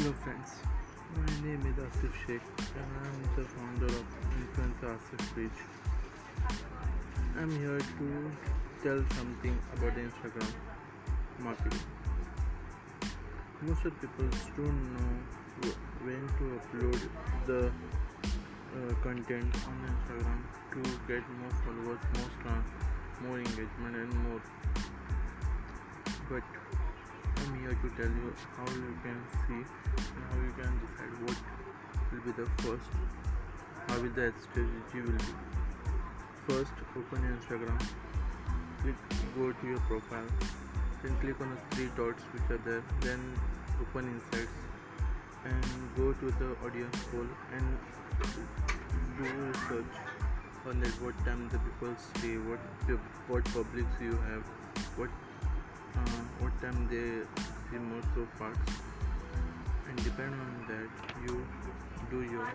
Hello friends, my name is Asif Sheikh and I am the founder of Influencer Asif Page. I am here to tell something about the Instagram marketing. Most of people don't know when to upload the uh, content on Instagram to get more followers, more stars, more engagement and more. But here to tell you how you can see and how you can decide what will be the first, how will the strategy will be. First, open your Instagram. Click, go to your profile. Then click on the three dots which are there. Then open Insights and go to the audience poll and do research on that what time the people stay, what what publics you have, what uh, what time they see most of parts and depend on that you do your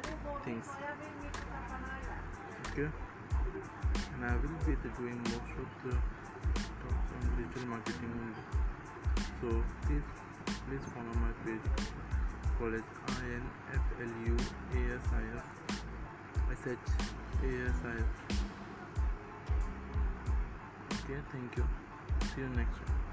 things. Okay? And I will be doing most of the talks on digital marketing only. So please please follow my page. College INFLU ASIF SH ASIF okay thank you. See you next one